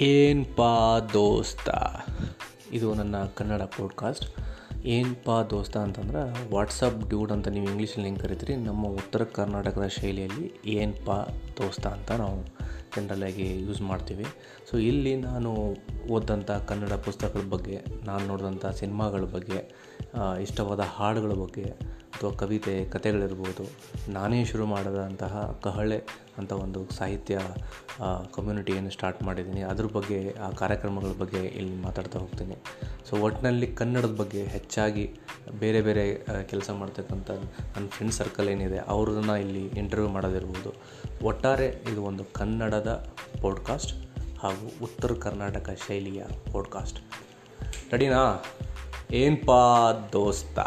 ಏನ್ಪಾ ದೋಸ್ತ? ಇದು ನನ್ನ ಕನ್ನಡ ಪಾಡ್ಕಾಸ್ಟ್ ಏನ್ಪಾ ದೋಸ್ತ ಅಂತಂದ್ರೆ ವಾಟ್ಸಪ್ ಡ್ಯೂಡ್ ಅಂತ ನೀವು ಇಂಗ್ಲೀಷಲ್ಲಿ ಹೆಂಗೆ ಕರಿತೀರಿ, ನಮ್ಮ ಉತ್ತರ ಕರ್ನಾಟಕದ ಶೈಲಿಯಲ್ಲಿ ಏನ್ಪಾ ದೋಸ್ತ ಅಂತ ನಾವು ಜನರಲಾಗಿ ಯೂಸ್ ಮಾಡ್ತೀವಿ. ಸೊ ಇಲ್ಲಿ ನಾನು ಓದಂಥ ಕನ್ನಡ ಪುಸ್ತಕಗಳ ಬಗ್ಗೆ, ನಾನು ನೋಡಿದಂಥ ಸಿನಿಮಾಗಳ ಬಗ್ಗೆ ಇಷ್ಟವಾದ ಹಾಡುಗಳ ಬಗ್ಗೆ ಅಥವಾ ಕವಿತೆ ಕಥೆಗಳಿರ್ಬೋದು ನಾನೇ ಶುರು ಮಾಡಿದಂತಹ ಕಹಳೆ ಅಂತ ಒಂದು ಸಾಹಿತ್ಯ ಕಮ್ಯುನಿಟಿಯನ್ನು ಸ್ಟಾರ್ಟ್ ಮಾಡಿದ್ದೀನಿ. ಅದ್ರ ಬಗ್ಗೆ, ಆ ಕಾರ್ಯಕ್ರಮಗಳ ಬಗ್ಗೆ ಇಲ್ಲಿ ಮಾತಾಡ್ತಾ ಹೋಗ್ತೀನಿ. ಸೊ ಒಟ್ಟಿನಲ್ಲಿ ಕನ್ನಡದ ಬಗ್ಗೆ ಹೆಚ್ಚಾಗಿ ಬೇರೆ ಬೇರೆ ಕೆಲಸ ಮಾಡ್ತಕ್ಕಂಥ ನನ್ನ ಫ್ರೆಂಡ್ ಸರ್ಕಲ್ ಏನಿದೆ, ಅವ್ರನ್ನ ಇಲ್ಲಿ ಇಂಟರ್ವ್ಯೂ ಮಾಡೋದಿರ್ಬೋದು. ಒಟ್ಟಾರೆ ಇದು ಒಂದು ಕನ್ನಡದ ಪಾಡ್ಕಾಸ್ಟ್ ಹಾಗೂ ಉತ್ತರ ಕರ್ನಾಟಕ ಶೈಲಿಯ ಪಾಡ್ಕಾಸ್ಟ್ ರೆಡಿನಾ ಏನ್ಪಾ ದೋಸ್ತ?